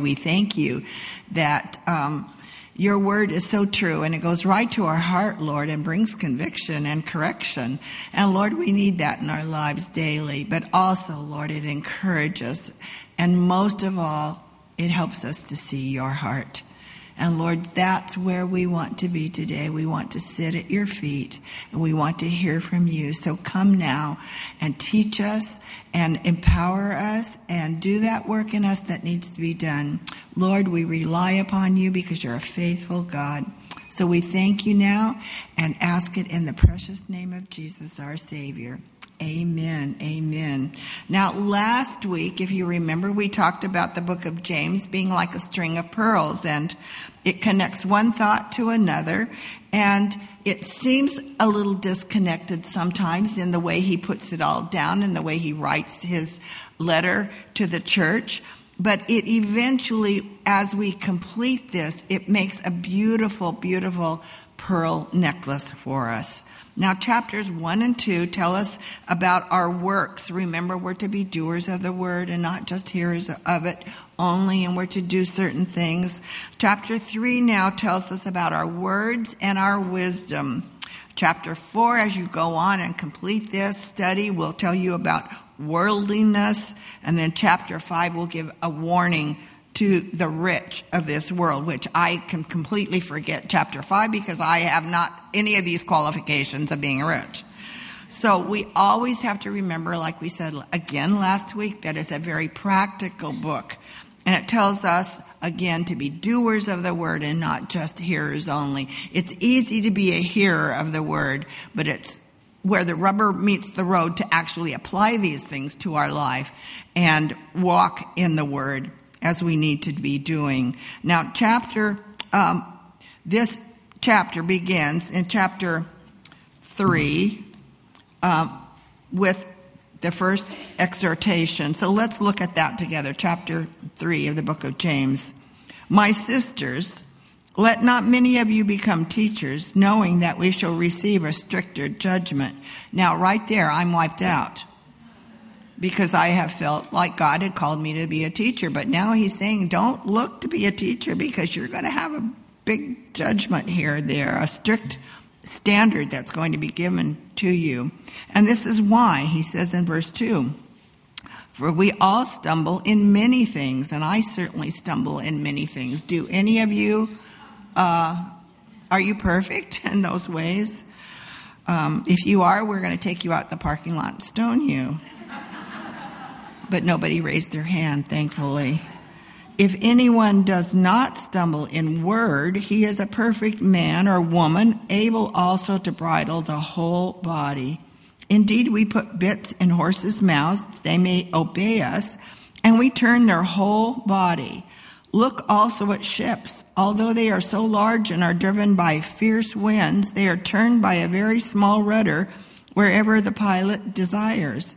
Lord, we thank you that um, your word is so true and it goes right to our heart, Lord, and brings conviction and correction. And Lord, we need that in our lives daily. But also, Lord, it encourages. And most of all, it helps us to see your heart. And Lord, that's where we want to be today. We want to sit at your feet and we want to hear from you. So come now and teach us and empower us and do that work in us that needs to be done. Lord, we rely upon you because you're a faithful God. So we thank you now and ask it in the precious name of Jesus, our Savior. Amen. Amen. Now, last week, if you remember, we talked about the book of James being like a string of pearls, and it connects one thought to another, and it seems a little disconnected sometimes in the way he puts it all down and the way he writes his letter to the church. But it eventually, as we complete this, it makes a beautiful, beautiful pearl necklace for us. Now, chapters 1 and 2 tell us about our works. Remember, we're to be doers of the word and not just hearers of it only, and we're to do certain things. Chapter 3 now tells us about our words and our wisdom. Chapter 4, as you go on and complete this study, will tell you about worldliness. And then chapter 5 will give a warning to the rich of this world, which I can completely forget chapter 5 because I have not any of these qualifications of being rich. So we always have to remember, like we said again last week, that it's a very practical book. And it tells us, again, to be doers of the word and not just hearers only. It's easy to be a hearer of the word, but it's where the rubber meets the road to actually apply these things to our life and walk in the word as we need to be doing. Now, chapter, um, this chapter begins in chapter 3 um, with the first exhortation. So let's look at that together. Chapter 3 of the book of James. My sisters, let not many of you become teachers, knowing that we shall receive a stricter judgment. Now, right there, I'm wiped out because I have felt like God had called me to be a teacher. But now he's saying, don't look to be a teacher because you're going to have a big judgment here, there, a strict standard that's going to be given to you. And this is why, he says in verse 2 For we all stumble in many things, and I certainly stumble in many things. Do any of you, uh, are you perfect in those ways? Um, if you are, we're going to take you out in the parking lot and stone you but nobody raised their hand, thankfully. If anyone does not stumble in word, he is a perfect man or woman, able also to bridle the whole body. Indeed, we put bits in horses' mouths that they may obey us, and we turn their whole body. Look also at ships. Although they are so large and are driven by fierce winds, they are turned by a very small rudder wherever the pilot desires.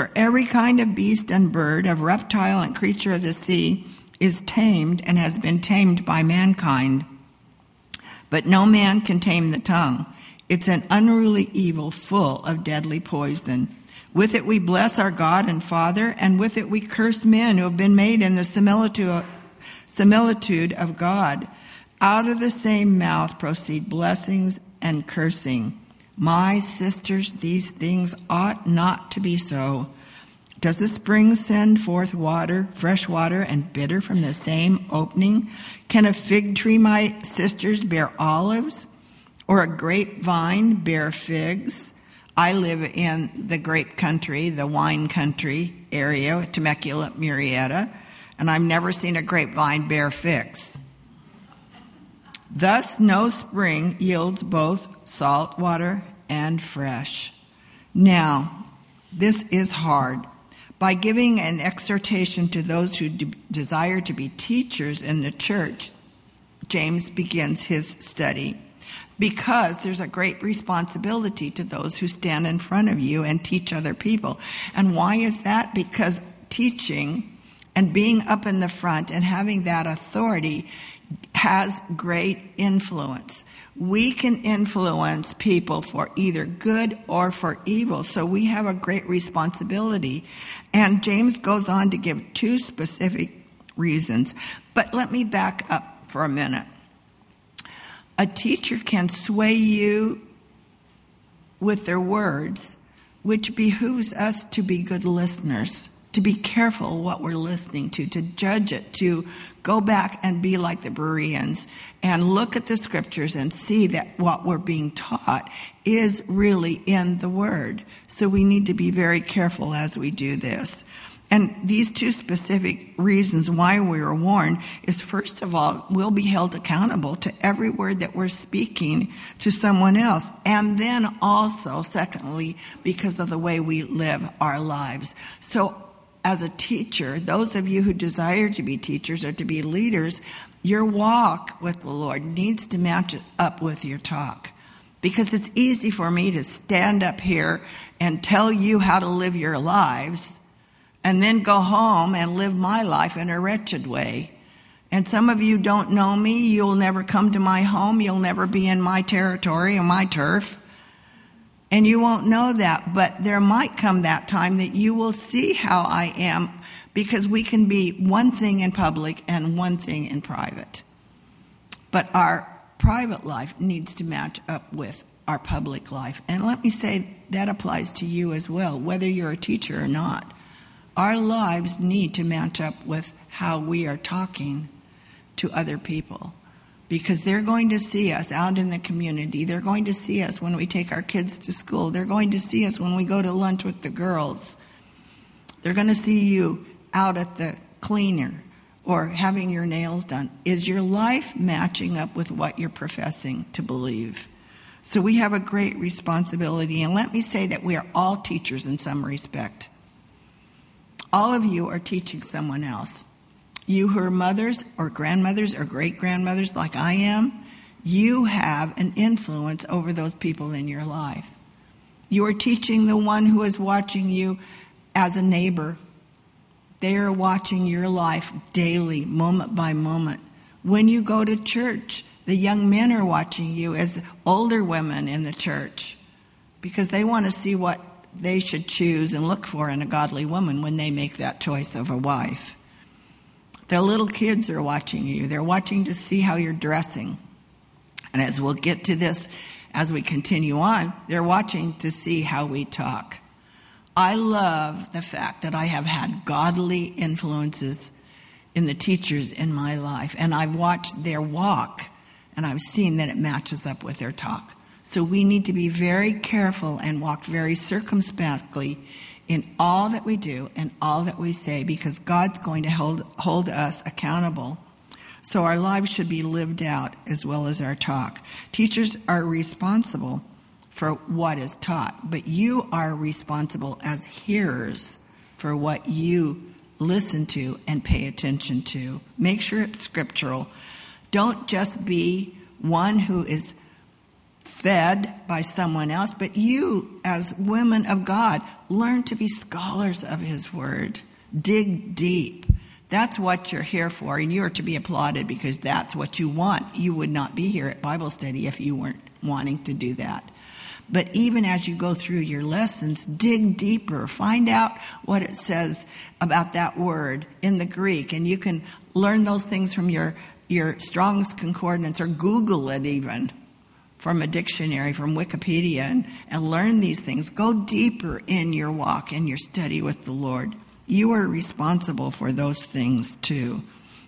For every kind of beast and bird, of reptile and creature of the sea is tamed and has been tamed by mankind. But no man can tame the tongue. It's an unruly evil full of deadly poison. With it we bless our God and Father, and with it we curse men who have been made in the similitude, of God. Out of the same mouth proceed blessings and cursing. My sisters, these things ought not to be so. Does the spring send forth water, fresh water, and bitter from the same opening? Can a fig tree, my sisters, bear olives? Or a grapevine bear figs? I live in the grape country, the wine country area, Temecula, Murrieta, and I've never seen a grapevine bear figs. Thus, no spring yields both salt water and fresh. Now, this is hard. By giving an exhortation to those who de- desire to be teachers in the church, James begins his study. Because there's a great responsibility to those who stand in front of you and teach other people. And why is that? Because teaching and being up in the front and having that authority has great influence. We can influence people for either good or for evil. So we have a great responsibility. And James goes on to give two specific reasons. But let me back up for a minute. A teacher can sway you with their words, which behooves us to be good listeners to be careful what we're listening to, to judge it, to go back and be like the Bereans and look at the scriptures and see that what we're being taught is really in the Word. So we need to be very careful as we do this. And these two specific reasons why we are warned is first of all, we'll be held accountable to every word that we're speaking to someone else. And then also, secondly, because of the way we live our lives. So as a teacher, those of you who desire to be teachers or to be leaders, your walk with the Lord needs to match up with your talk. Because it's easy for me to stand up here and tell you how to live your lives and then go home and live my life in a wretched way. And some of you don't know me. You'll never come to my home. You'll never be in my territory or my turf. And you won't know that, but there might come that time that you will see how I am because we can be one thing in public and one thing in private. But our private life needs to match up with our public life. And let me say that applies to you as well, whether you're a teacher or not. Our lives need to match up with how we are talking to other people because they're going to see us out in the community. They're going to see us when we take our kids to school. They're going to see us when we go to lunch with the girls. They're going to see you out at the cleaner or having your nails done. Is your life matching up with what you're professing to believe? So we have a great responsibility. And let me say that we are all teachers in some respect. All of you are teaching someone else you who are mothers or grandmothers or great grandmothers like I am, you have an influence over those people in your life. You are teaching the one who is watching you as a neighbor. They are watching your life daily, moment by moment. When you go to church, the young men are watching you as older women in the church because they want to see what they should choose and look for in a godly woman when they make that choice of a wife. The little kids are watching you. They're watching to see how you're dressing. And as we'll get to this as we continue on, they're watching to see how we talk. I love the fact that I have had godly influences in the teachers in my life, and I've watched their walk, and I've seen that it matches up with their talk. So we need to be very careful and walk very circumspectly in all that we do and all that we say because God's going to hold, hold us accountable. So our lives should be lived out as well as our talk. Teachers are responsible for what is taught, but you are responsible as hearers for what you listen to and pay attention to. Make sure it's scriptural. Don't just be one who is fed by someone else, but you, as women of God, learn to be scholars of His Word. Dig deep. That's what you're here for, and you're to be applauded because that's what you want. You would not be here at Bible study if you weren't wanting to do that. But even as you go through your lessons, dig deeper. Find out what it says about that word in the Greek. And you can learn those things from your, your Strong's Concordance or Google it even from a dictionary, from Wikipedia, and, and learn these things. Go deeper in your walk and your study with the Lord. You are responsible for those things too.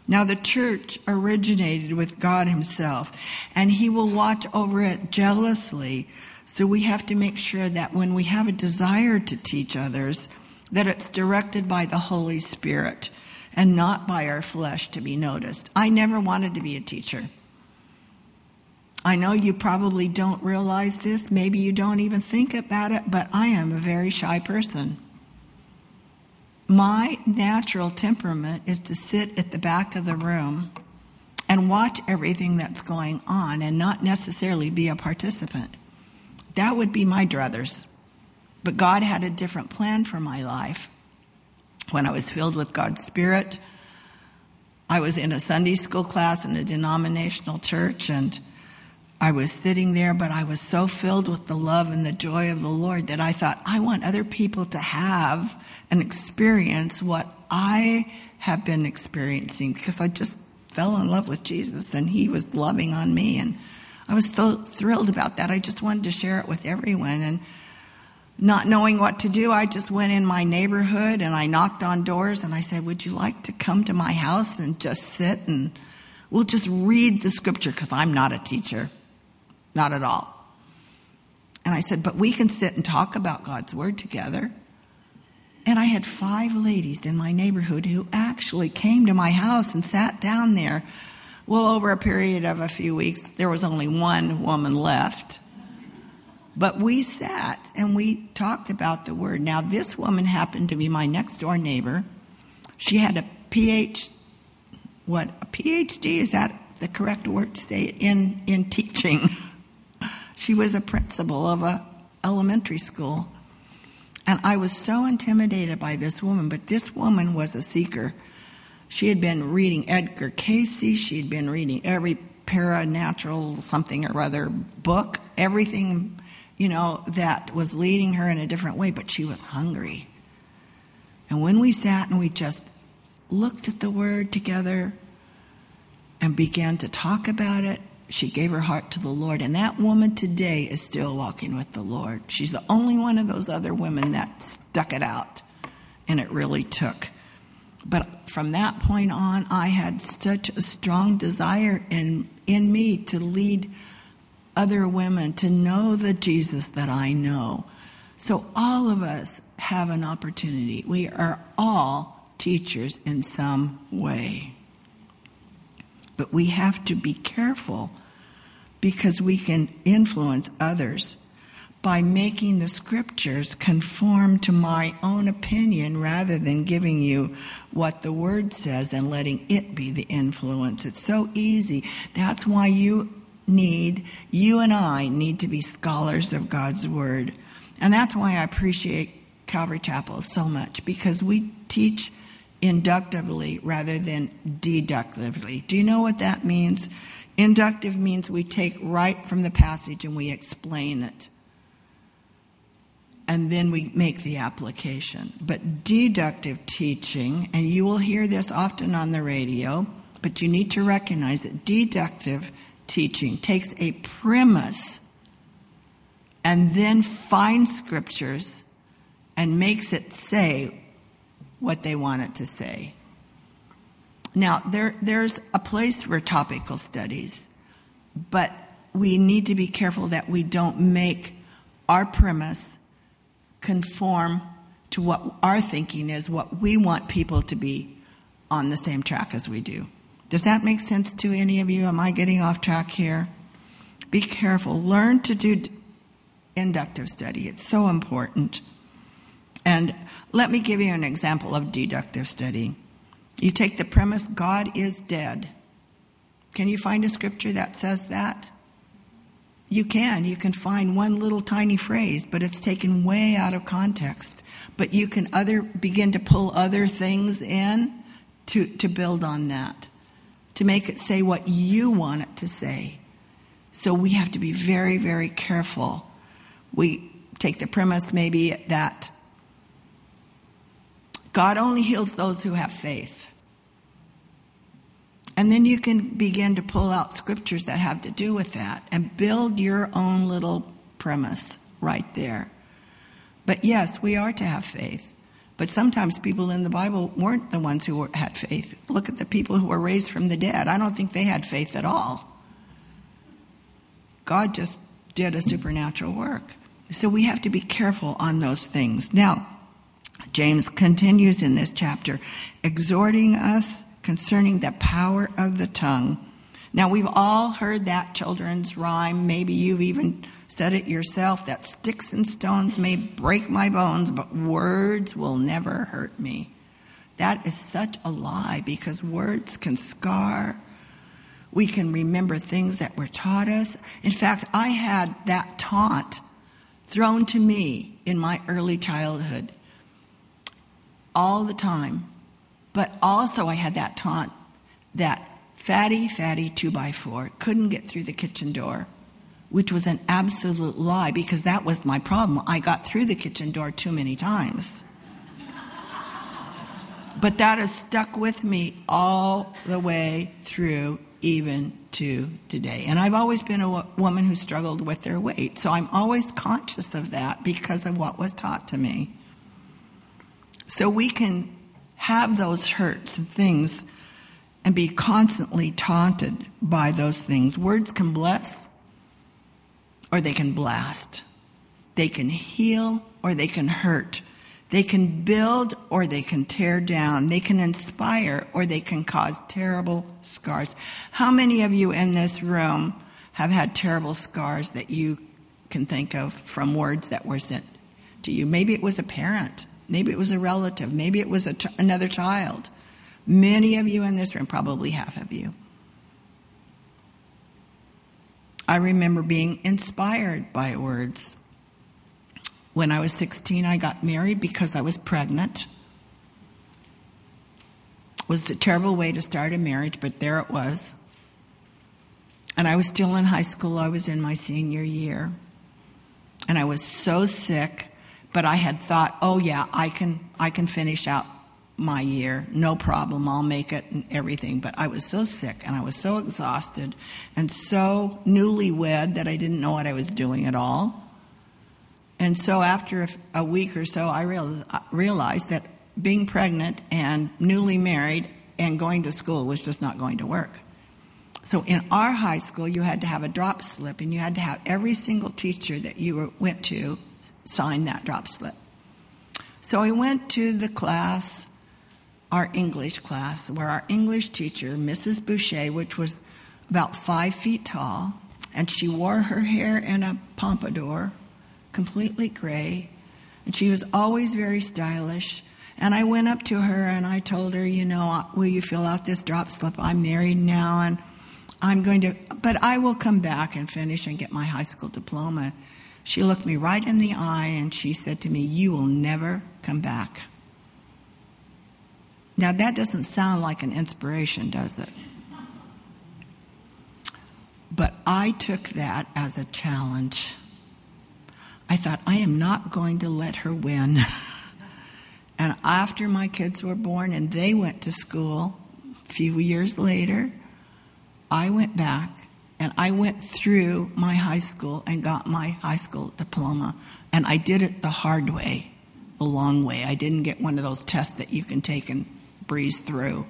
Now, the church originated with God Himself, and He will watch over it jealously. So we have to make sure that when we have a desire to teach others, that it's directed by the Holy Spirit and not by our flesh to be noticed. I never wanted to be a teacher. I know you probably don't realize this, maybe you don't even think about it, but I am a very shy person. My natural temperament is to sit at the back of the room and watch everything that's going on and not necessarily be a participant. That would be my druthers. But God had a different plan for my life. When I was filled with God's Spirit, I was in a Sunday school class in a denominational church, and I was sitting there, but I was so filled with the love and the joy of the Lord that I thought, I want other people to have and experience what I have been experiencing because I just fell in love with Jesus and He was loving on me. And I was so thrilled about that. I just wanted to share it with everyone. And not knowing what to do, I just went in my neighborhood and I knocked on doors and I said, Would you like to come to my house and just sit and we'll just read the scripture because I'm not a teacher, not at all. And I said, But we can sit and talk about God's word together. And I had five ladies in my neighborhood who actually came to my house and sat down there. Well, over a period of a few weeks, there was only one woman left. But we sat and we talked about the word. Now, this woman happened to be my next door neighbor. She had a PhD, what, a PhD? Is that the correct word to say? In, in teaching. she was a principal of a elementary school. And I was so intimidated by this woman, but this woman was a seeker. She had been reading Edgar Cayce, she had been reading every paranatural something or other book, everything, you know, that was leading her in a different way, but she was hungry. And when we sat and we just looked at the word together and began to talk about it, she gave her heart to the Lord. And that woman today is still walking with the Lord. She's the only one of those other women that stuck it out, and it really took. But from that point on, I had such a strong desire in, in me to lead other women to know the Jesus that I know. So all of us have an opportunity. We are all teachers in some way. But we have to be careful because we can influence others by making the scriptures conform to my own opinion rather than giving you what the word says and letting it be the influence. It's so easy. That's why you need, you and I need to be scholars of God's word. And that's why I appreciate Calvary Chapel so much because we teach inductively rather than deductively. Do you know what that means? Inductive means we take right from the passage and we explain it. And then we make the application. But deductive teaching, and you will hear this often on the radio, but you need to recognize that deductive teaching takes a premise and then finds scriptures and makes it say what they want it to say. Now, there, there's a place for topical studies, but we need to be careful that we don't make our premise conform to what our thinking is, what we want people to be on the same track as we do. Does that make sense to any of you? Am I getting off track here? Be careful. Learn to do inductive study, it's so important. And let me give you an example of deductive study. You take the premise God is dead. Can you find a scripture that says that? You can. You can find one little tiny phrase, but it's taken way out of context. But you can other begin to pull other things in to, to build on that, to make it say what you want it to say. So we have to be very, very careful. We take the premise maybe that God only heals those who have faith. And then you can begin to pull out scriptures that have to do with that and build your own little premise right there. But yes, we are to have faith. But sometimes people in the Bible weren't the ones who were, had faith. Look at the people who were raised from the dead. I don't think they had faith at all. God just did a supernatural work. So we have to be careful on those things. Now, James continues in this chapter, exhorting us concerning the power of the tongue. Now, we've all heard that children's rhyme. Maybe you've even said it yourself that sticks and stones may break my bones, but words will never hurt me. That is such a lie because words can scar, We can remember things that were taught us. In fact, I had that taunt thrown to me in my early childhood all the time. But also, I had that taunt that fatty, fatty two by four couldn't get through the kitchen door, which was an absolute lie because that was my problem. I got through the kitchen door too many times. but that has stuck with me all the way through even to today. And I've always been a woman who struggled with their weight, so I'm always conscious of that because of what was taught to me. So we can have those hurts and things and be constantly taunted by those things. Words can bless or they can blast. They can heal or they can hurt. They can build or they can tear down. They can inspire or they can cause terrible scars. How many of you in this room have had terrible scars that you can think of from words that were sent to you? Maybe it was a parent. Maybe it was a relative. Maybe it was another child. Many of you in this room, probably half of you. I remember being inspired by words when I was 16, I got married because I was pregnant. It was a terrible way to start a marriage, but there it was. And I was still in high school. I was in my senior year. And I was so sick, but I had thought, "Oh yeah, I can I can finish out my year. No problem. I'll make it and everything." But I was so sick and I was so exhausted and so newlywed that I didn't know what I was doing at all. And so after a, week or so, I uh, realized that being pregnant and newly married and going to school was just not going to work. So in our high school, you had to have a drop slip, and you had to have every single teacher that you went to sign that drop slip. So I went to the class, our English class, where our English teacher, Mrs. Boucher, which was about five feet tall, and she wore her hair in a pompadour completely gray, and she was always very stylish. And I went up to her and I told her, you know, uh, will you fill out this drop slip? I'm married now and I'm going to, but I will come back and finish and get my high school diploma. She looked me right in the eye and she said to me, You will never come back. Now, that doesn't sound like an inspiration, does it? But I took that as a challenge. I thought, I am not going to let her win. and after my kids were born and they went to school, a few years later, I went back and I went through my high school and got my high school diploma. And I did it the hard way, the long way. I didn't get one of those tests that you can take and breeze through.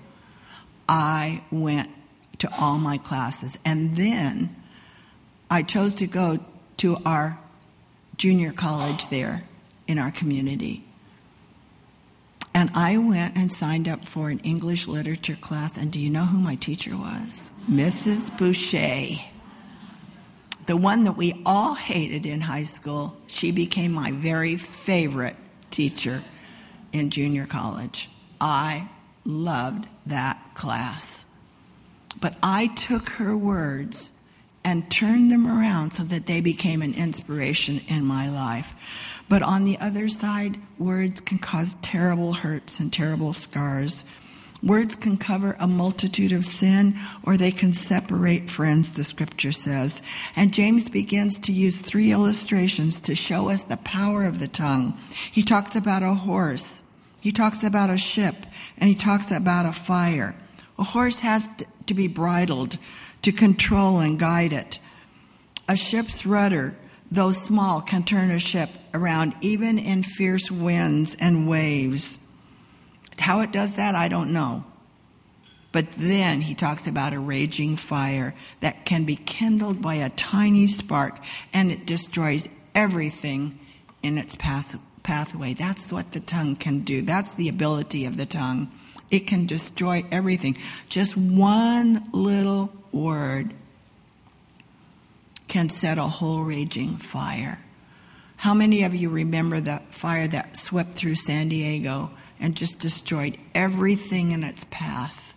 I went to all my classes. And then I chose to go to our junior college there in our community. And I went and signed up for an English literature class. And do you know who my teacher was? Mrs. Boucher. The one that we all hated in high school. She became my very favorite teacher in junior college. I loved that class. But I took her words and turned them around so that they became an inspiration in my life. But on the other side, words can cause terrible hurts and terrible scars. Words can cover a multitude of sin or they can separate friends, the scripture says. And James begins to use three illustrations to show us the power of the tongue. He talks about a horse, he talks about a ship, and he talks about a fire. A horse has to be bridled to control and guide it. A ship's rudder, though small, can turn a ship around even in fierce winds and waves. How it does that, I don't know. But then he talks about a raging fire that can be kindled by a tiny spark and it destroys everything in its pass- pathway. That's what the tongue can do. That's the ability of the tongue. It can destroy everything. Just one little word can set a whole raging fire. How many of you remember that fire that swept through San Diego and just destroyed everything in its path?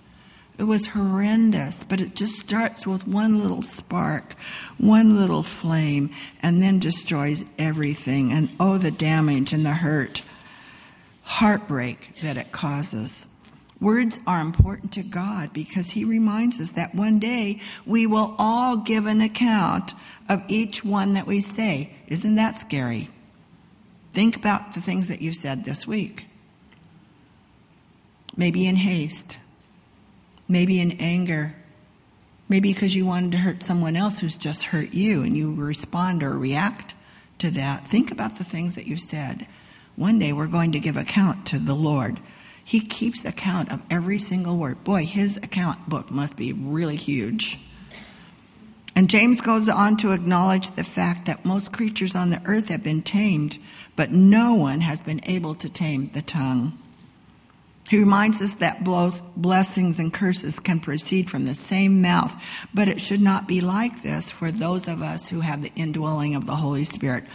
It was horrendous, but it just starts with one little spark, one little flame, and then destroys everything. And oh, the damage and the hurt, heartbreak that it causes. Words are important to God because He reminds us that one day we will all give an account of each one that we say. Isn't that scary? Think about the things that you've said this week. Maybe in haste maybe in anger, maybe because you wanted to hurt someone else who's just hurt you and you respond or react to that. Think about the things that you said. One day we're going to give account to the Lord. He keeps account of every single word. Boy, his account book must be really huge. And James goes on to acknowledge the fact that most creatures on the earth have been tamed, but no one has been able to tame the tongue. He reminds us that both blessings and curses can proceed from the same mouth, but it should not be like this for those of us who have the indwelling of the Holy Spirit.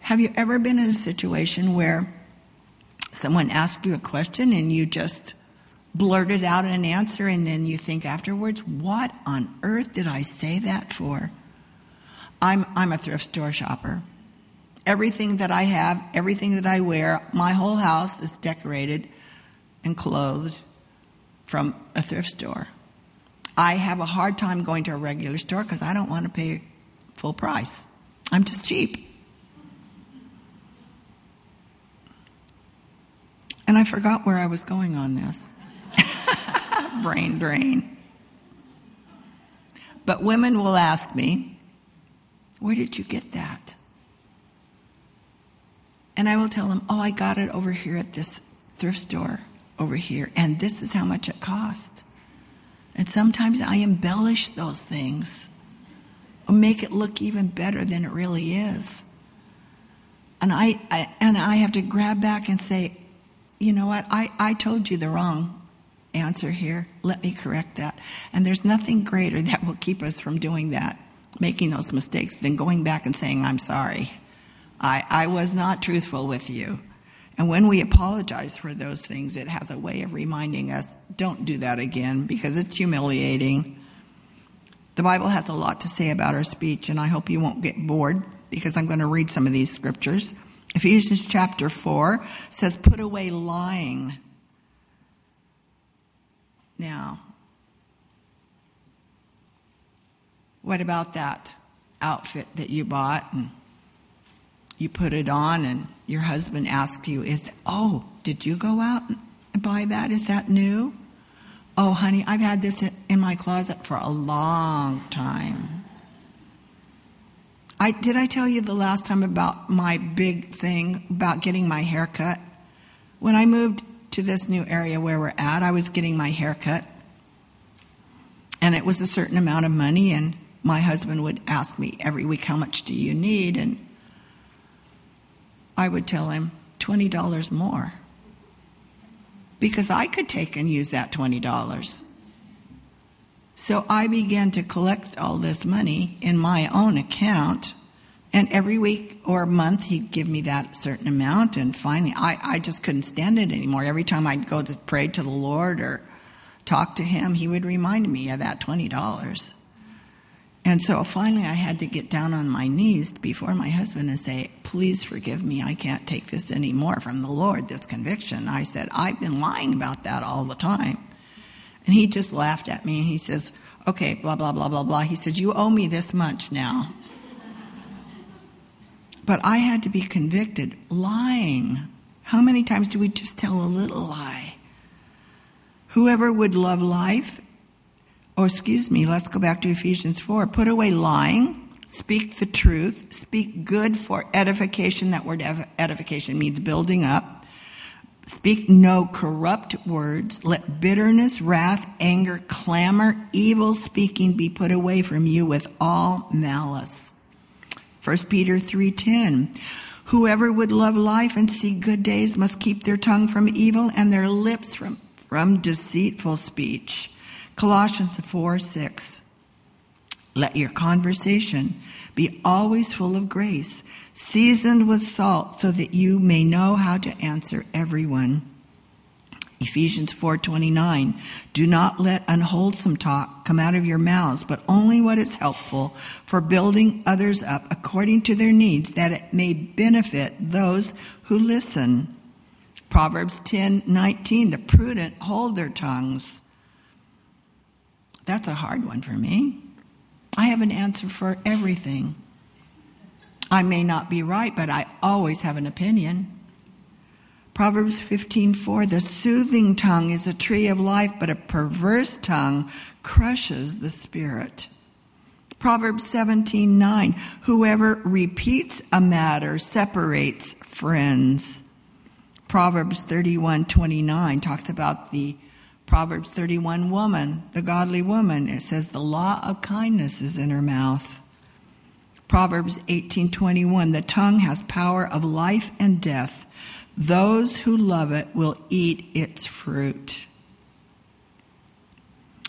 Have you ever been in a situation where someone asks you a question and you just blurted out an answer and then you think afterwards, what on earth did I say that for? I'm, I'm a thrift store shopper. Everything that I have, everything that I wear, my whole house is decorated and clothed from a thrift store. I have a hard time going to a regular store because I don't want to pay full price. I'm just cheap. And I forgot where I was going on this. Brain drain. But women will ask me, Where did you get that? And I will tell them, Oh, I got it over here at this thrift store over here, and this is how much it cost. And sometimes I embellish those things or make it look even better than it really is. And I, I and I have to grab back and say, you know what, I, I told you the wrong answer here. Let me correct that. And there's nothing greater that will keep us from doing that, making those mistakes, than going back and saying, I'm sorry. I, I was not truthful with you. And when we apologize for those things, it has a way of reminding us don't do that again because it's humiliating. The Bible has a lot to say about our speech, and I hope you won't get bored because I'm going to read some of these scriptures. Ephesians chapter 4 says, Put away lying. Now, what about that outfit that you bought and you put it on and your husband asked you, is, oh, did you go out and buy that? Is that new? Oh, honey, I've had this in my closet for a long time. I, did I tell you the last time about my big thing about getting my hair cut? When I moved to this new area where we're at, I was getting my hair cut. And it was a certain amount of money, and my husband would ask me every week, How much do you need? And I would tell him $20 more because I could take and use that $20. So I began to collect all this money in my own account. And every week or month, he'd give me that certain amount. And finally, I, I just couldn't stand it anymore. Every time I'd go to pray to the Lord or talk to him, he would remind me of that $20. And so finally, I had to get down on my knees before my husband and say, Please forgive me. I can't take this anymore from the Lord, this conviction. I said, I've been lying about that all the time. And he just laughed at me and he says, Okay, blah, blah, blah, blah, blah. He said, You owe me this much now. But I had to be convicted. Lying. How many times do we just tell a little lie? Whoever would love life or excuse me, let's go back to Ephesians 4. Put away lying, speak the truth, speak good for edification. That word edification means building up. Speak no corrupt words. Let bitterness, wrath, anger, clamor, evil speaking be put away from you with all malice. 1 Peter 3:10 Whoever would love life and see good days must keep their tongue from evil and their lips from, from deceitful speech. Colossians 4 6. Let your conversation be always full of grace, seasoned with salt, so that you may know how to answer everyone. Ephesians 4:29 Do not let unwholesome talk come out of your mouths but only what is helpful for building others up according to their needs that it may benefit those who listen. Proverbs 10:19 The prudent hold their tongues. That's a hard one for me. I have an answer for everything. I may not be right, but I always have an opinion. Proverbs 15:4 The soothing tongue is a tree of life, but a perverse tongue crushes the spirit. Proverbs 17:9 Whoever repeats a matter separates friends. Proverbs 31:29 talks about the Proverbs 31 woman, the godly woman. It says the law of kindness is in her mouth. Proverbs 18:21 The tongue has power of life and death. Those who love it will eat its fruit.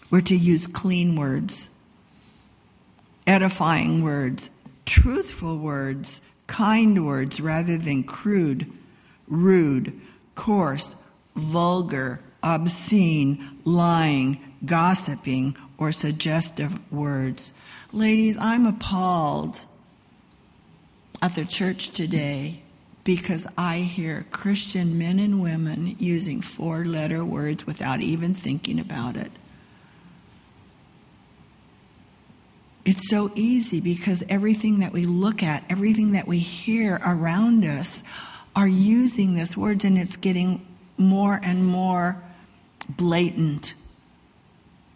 We're to use clean words, edifying words, truthful words, kind words rather than crude, rude, coarse, vulgar, obscene, lying, gossiping, or suggestive words. Ladies, I'm appalled at the church today because I hear Christian men and women using four letter words without even thinking about it. It's so easy because everything that we look at, everything that we hear around us are using these words and it's getting more and more blatant.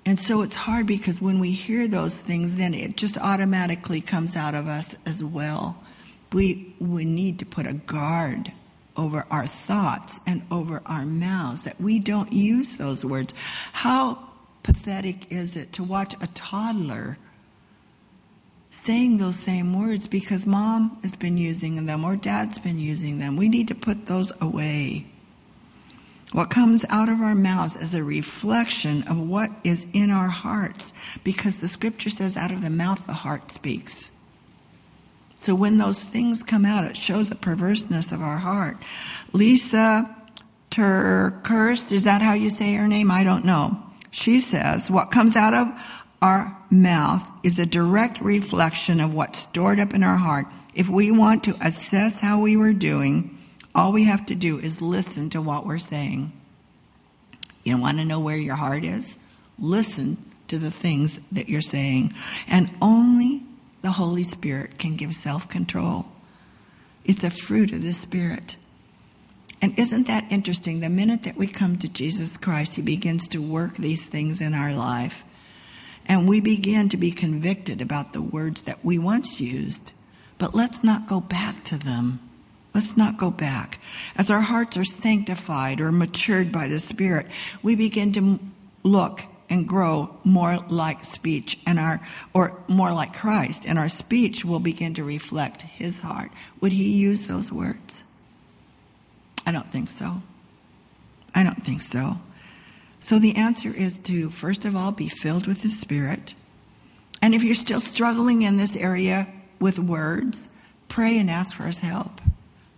And so it's hard because when we hear those things, then it just automatically comes out of us as well. We, we need to put a guard over our thoughts and over our mouths, that we don't use those words. How pathetic is it to watch a toddler saying those same words because mom has been using them or dad's been using them? We need to put those away. What comes out of our mouths is a reflection of what is in our hearts because the scripture says, out of the mouth the heart speaks. So when those things come out, it shows the perverseness of our heart. Lysa TerKeurst, is that how you say her name? I don't know. She says, what comes out of our mouth is a direct reflection of what's stored up in our heart. If we want to assess how we were doing, all we have to do is listen to what we're saying. You want to know where your heart is? Listen to the things that you're saying. And only the Holy Spirit can give self control. It's a fruit of the Spirit. And isn't that interesting? The minute that we come to Jesus Christ, He begins to work these things in our life. And we begin to be convicted about the words that we once used. But let's not go back to them. Let's not go back. As our hearts are sanctified or matured by the Spirit, we begin to look and grow more like speech and our or more like Christ and our speech will begin to reflect his heart. Would he use those words? I don't think so. I don't think so. So the answer is to first of all be filled with the spirit. And if you're still struggling in this area with words, pray and ask for his help.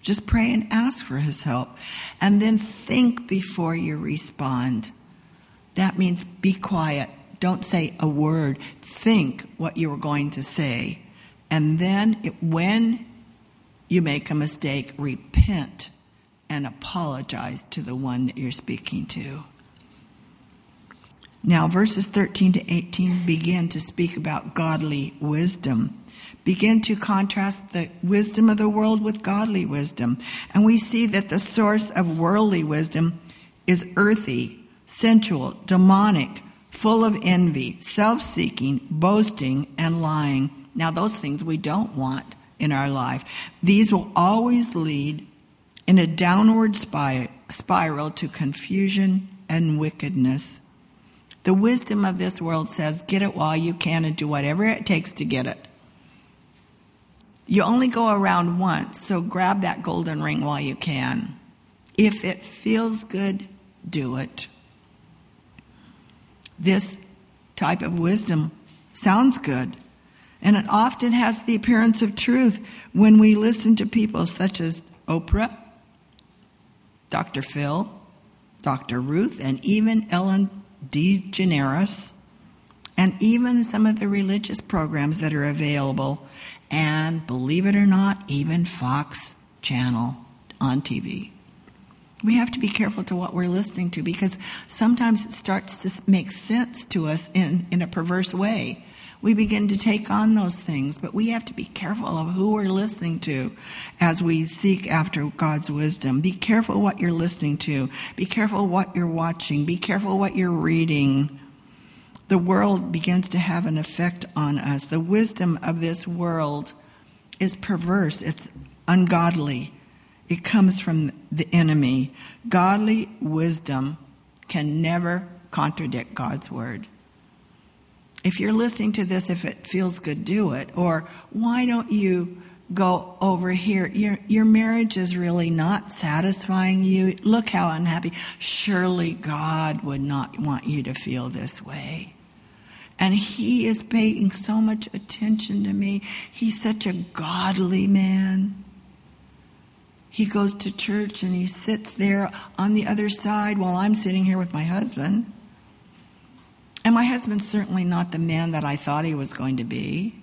Just pray and ask for his help. And then think before you respond. That means be quiet. Don't say a word. Think what you are going to say. And then it, when you make a mistake, repent and apologize to the one that you're speaking to. Now, verses 13 to 18 begin to speak about godly wisdom. Begin to contrast the wisdom of the world with godly wisdom. And we see that the source of worldly wisdom is earthy, sensual, demonic, full of envy, self seeking, boasting, and lying. Now, those things we don't want in our life. These will always lead in a downward spiral to confusion and wickedness. The wisdom of this world says get it while you can and do whatever it takes to get it. You only go around once, so grab that golden ring while you can. If it feels good, do it. This type of wisdom sounds good, and it often has the appearance of truth when we listen to people such as Oprah, Dr. Phil, Dr. Ruth, and even Ellen DeGeneres, and even some of the religious programs that are available, and believe it or not, even Fox Channel on TV. We have to be careful to what we're listening to because sometimes it starts to make sense to us in, in a perverse way. We begin to take on those things, but we have to be careful of who we're listening to as we seek after God's wisdom. Be careful what you're listening to. Be careful what you're watching. Be careful what you're reading. The world begins to have an effect on us. The wisdom of this world is perverse, it's ungodly. It comes from the enemy. Godly wisdom can never contradict God's word. If you're listening to this, if it feels good, do it. Or why don't you go over here? Your, your marriage is really not satisfying you. Look how unhappy. Surely God would not want you to feel this way. And he is paying so much attention to me. He's such a godly man. He goes to church and he sits there on the other side while I'm sitting here with my husband. And my husband's certainly not the man that I thought he was going to be.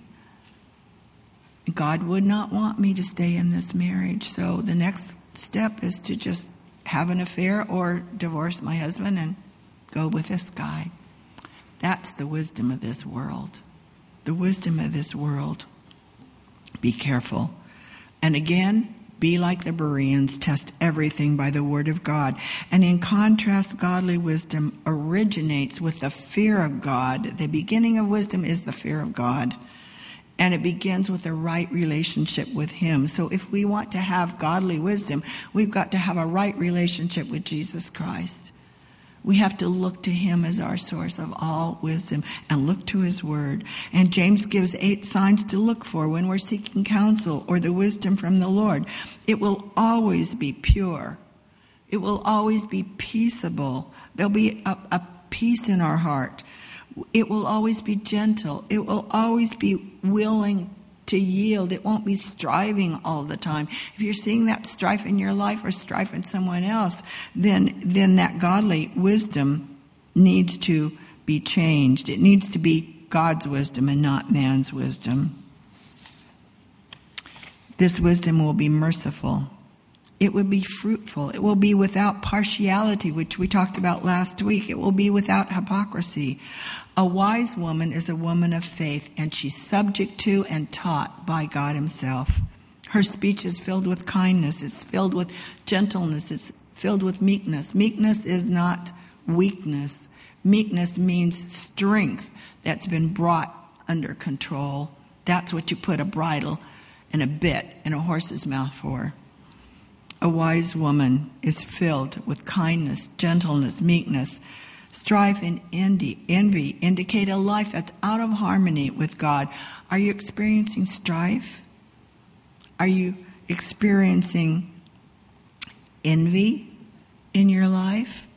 God would not want me to stay in this marriage. So the next step is to just have an affair or divorce my husband and go with this guy. That's the wisdom of this world. The wisdom of this world. Be careful. And again, be like the Bereans, test everything by the word of God. And in contrast, godly wisdom originates with the fear of God. The beginning of wisdom is the fear of God. And it begins with a right relationship with Him. So if we want to have godly wisdom, we've got to have a right relationship with Jesus Christ. We have to look to him as our source of all wisdom and look to his word. And James gives eight signs to look for when we're seeking counsel or the wisdom from the Lord. It will always be pure. It will always be peaceable. There'll be a, a peace in our heart. It will always be gentle. It will always be willing to yield. It won't be striving all the time. If you're seeing that strife in your life or strife in someone else, then, then that godly wisdom needs to be changed. It needs to be God's wisdom and not man's wisdom. This wisdom will be merciful. It will be fruitful. It will be without partiality, which we talked about last week. It will be without hypocrisy. A wise woman is a woman of faith, and she's subject to and taught by God Himself. Her speech is filled with kindness, it's filled with gentleness, it's filled with meekness. Meekness is not weakness, meekness means strength that's been brought under control. That's what you put a bridle and a bit in a horse's mouth for. A wise woman is filled with kindness, gentleness, meekness. Strife and envy, indicate a life that's out of harmony with God. Are you experiencing strife? Are you experiencing envy in your life?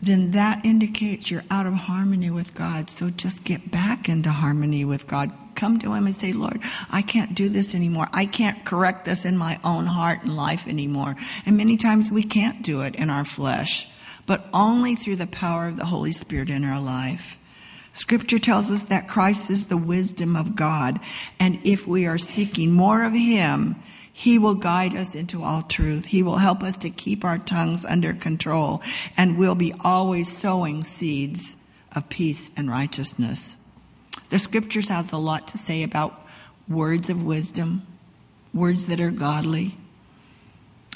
Then that indicates you're out of harmony with God. So just get back into harmony with God come to Him and say, Lord, I can't do this anymore. I can't correct this in my own heart and life anymore. And many times we can't do it in our flesh, but only through the power of the Holy Spirit in our life. Scripture tells us that Christ is the wisdom of God, and if we are seeking more of Him, he will guide us into all truth. He will help us to keep our tongues under control, and we'll be always sowing seeds of peace and righteousness. The scriptures has a lot to say about words of wisdom, words that are godly.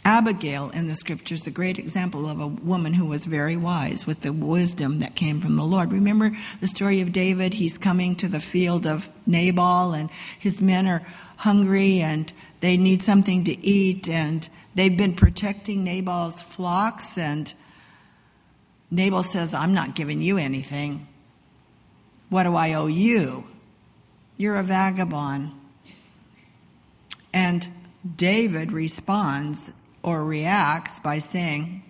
Abigail in the scriptures, a great example of a woman who was very wise with the wisdom that came from the Lord. Remember the story of David? He's coming to the field of Nabal, and his men are hungry and they need something to eat, and they've been protecting Nabal's flocks. And Nabal says, I'm not giving you anything. What do I owe you? You're a vagabond. And David responds or reacts by saying,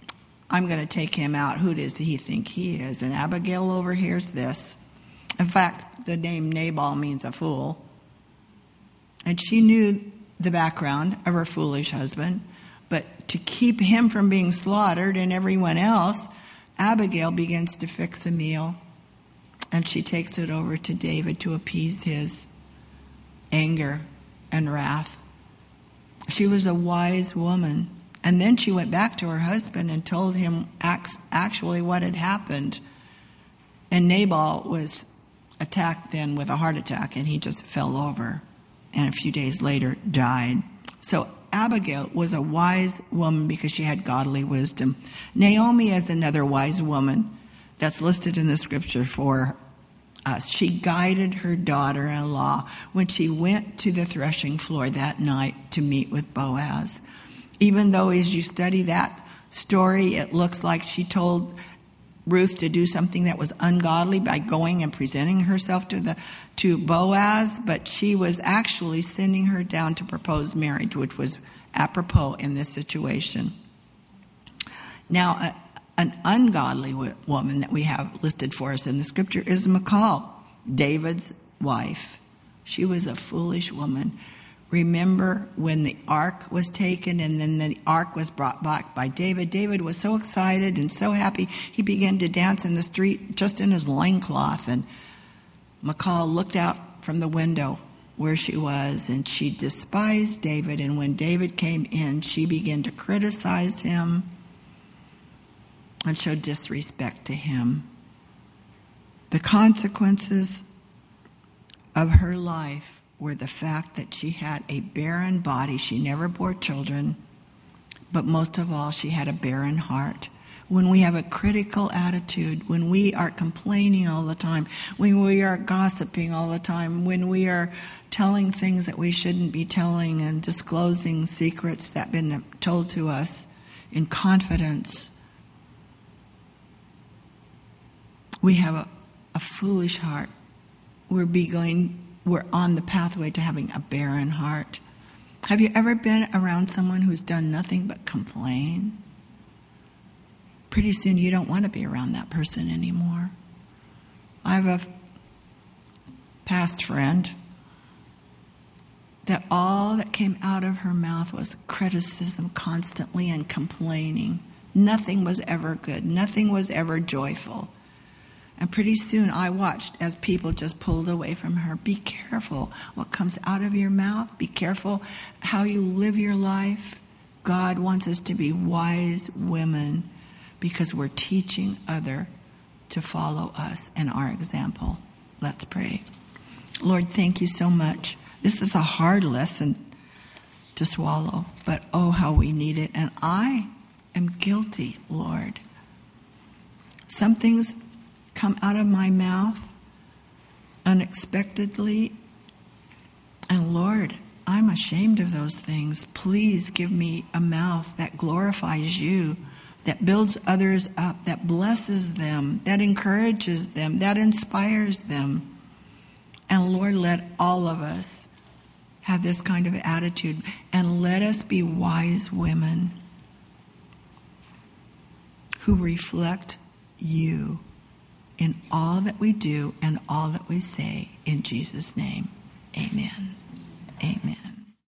I'm going to take him out. Who does he think he is? And Abigail overhears this. In fact, the name Nabal means a fool. And she knew the background of her foolish husband. But to keep him from being slaughtered and everyone else, Abigail begins to fix a meal and she takes it over to David to appease his anger and wrath. She was a wise woman. And then she went back to her husband and told him actually what had happened. And Nabal was attacked then with a heart attack and he just fell over and a few days later died. So Abigail was a wise woman because she had godly wisdom. Naomi is another wise woman that's listed in the scripture for us. She guided her daughter in law when she went to the threshing floor that night to meet with Boaz. Even though, as you study that story, it looks like she told Ruth to do something that was ungodly by going and presenting herself to the to Boaz, but she was actually sending her down to propose marriage, which was apropos in this situation. Now, uh, an ungodly woman that we have listed for us in the scripture is Michal, David's wife. She was a foolish woman. Remember when the ark was taken and then the ark was brought back by David? David was so excited and so happy, he began to dance in the street just in his loincloth. And Michal looked out from the window where she was and she despised David. And when David came in, she began to criticize him and showed disrespect to him. The consequences of her life were the fact that she had a barren body. She never bore children, but most of all, she had a barren heart. When we have a critical attitude, when we are complaining all the time, when we are gossiping all the time, when we are telling things that we shouldn't be telling and disclosing secrets that have been told to us in confidence, we have a, a foolish heart. We're be going, we're on the pathway to having a barren heart. Have you ever been around someone who's done nothing but complain? Pretty soon you don't want to be around that person anymore. I have a past friend that all that came out of her mouth was criticism constantly and complaining. Nothing was ever good, nothing was ever joyful. And pretty soon I watched as people just pulled away from her. Be careful what comes out of your mouth. Be careful how you live your life. God wants us to be wise women because we're teaching other to follow us and our example. Let's pray. Lord, thank you so much. This is a hard lesson to swallow, but oh, how we need it. And I am guilty, Lord. Some things come out of my mouth unexpectedly. And Lord, I'm ashamed of those things. Please give me a mouth that glorifies you, that builds others up, that blesses them, that encourages them, that inspires them. And Lord, let all of us have this kind of attitude and let us be wise women who reflect you in all that we do and all that we say. In Jesus' name, amen. Amen.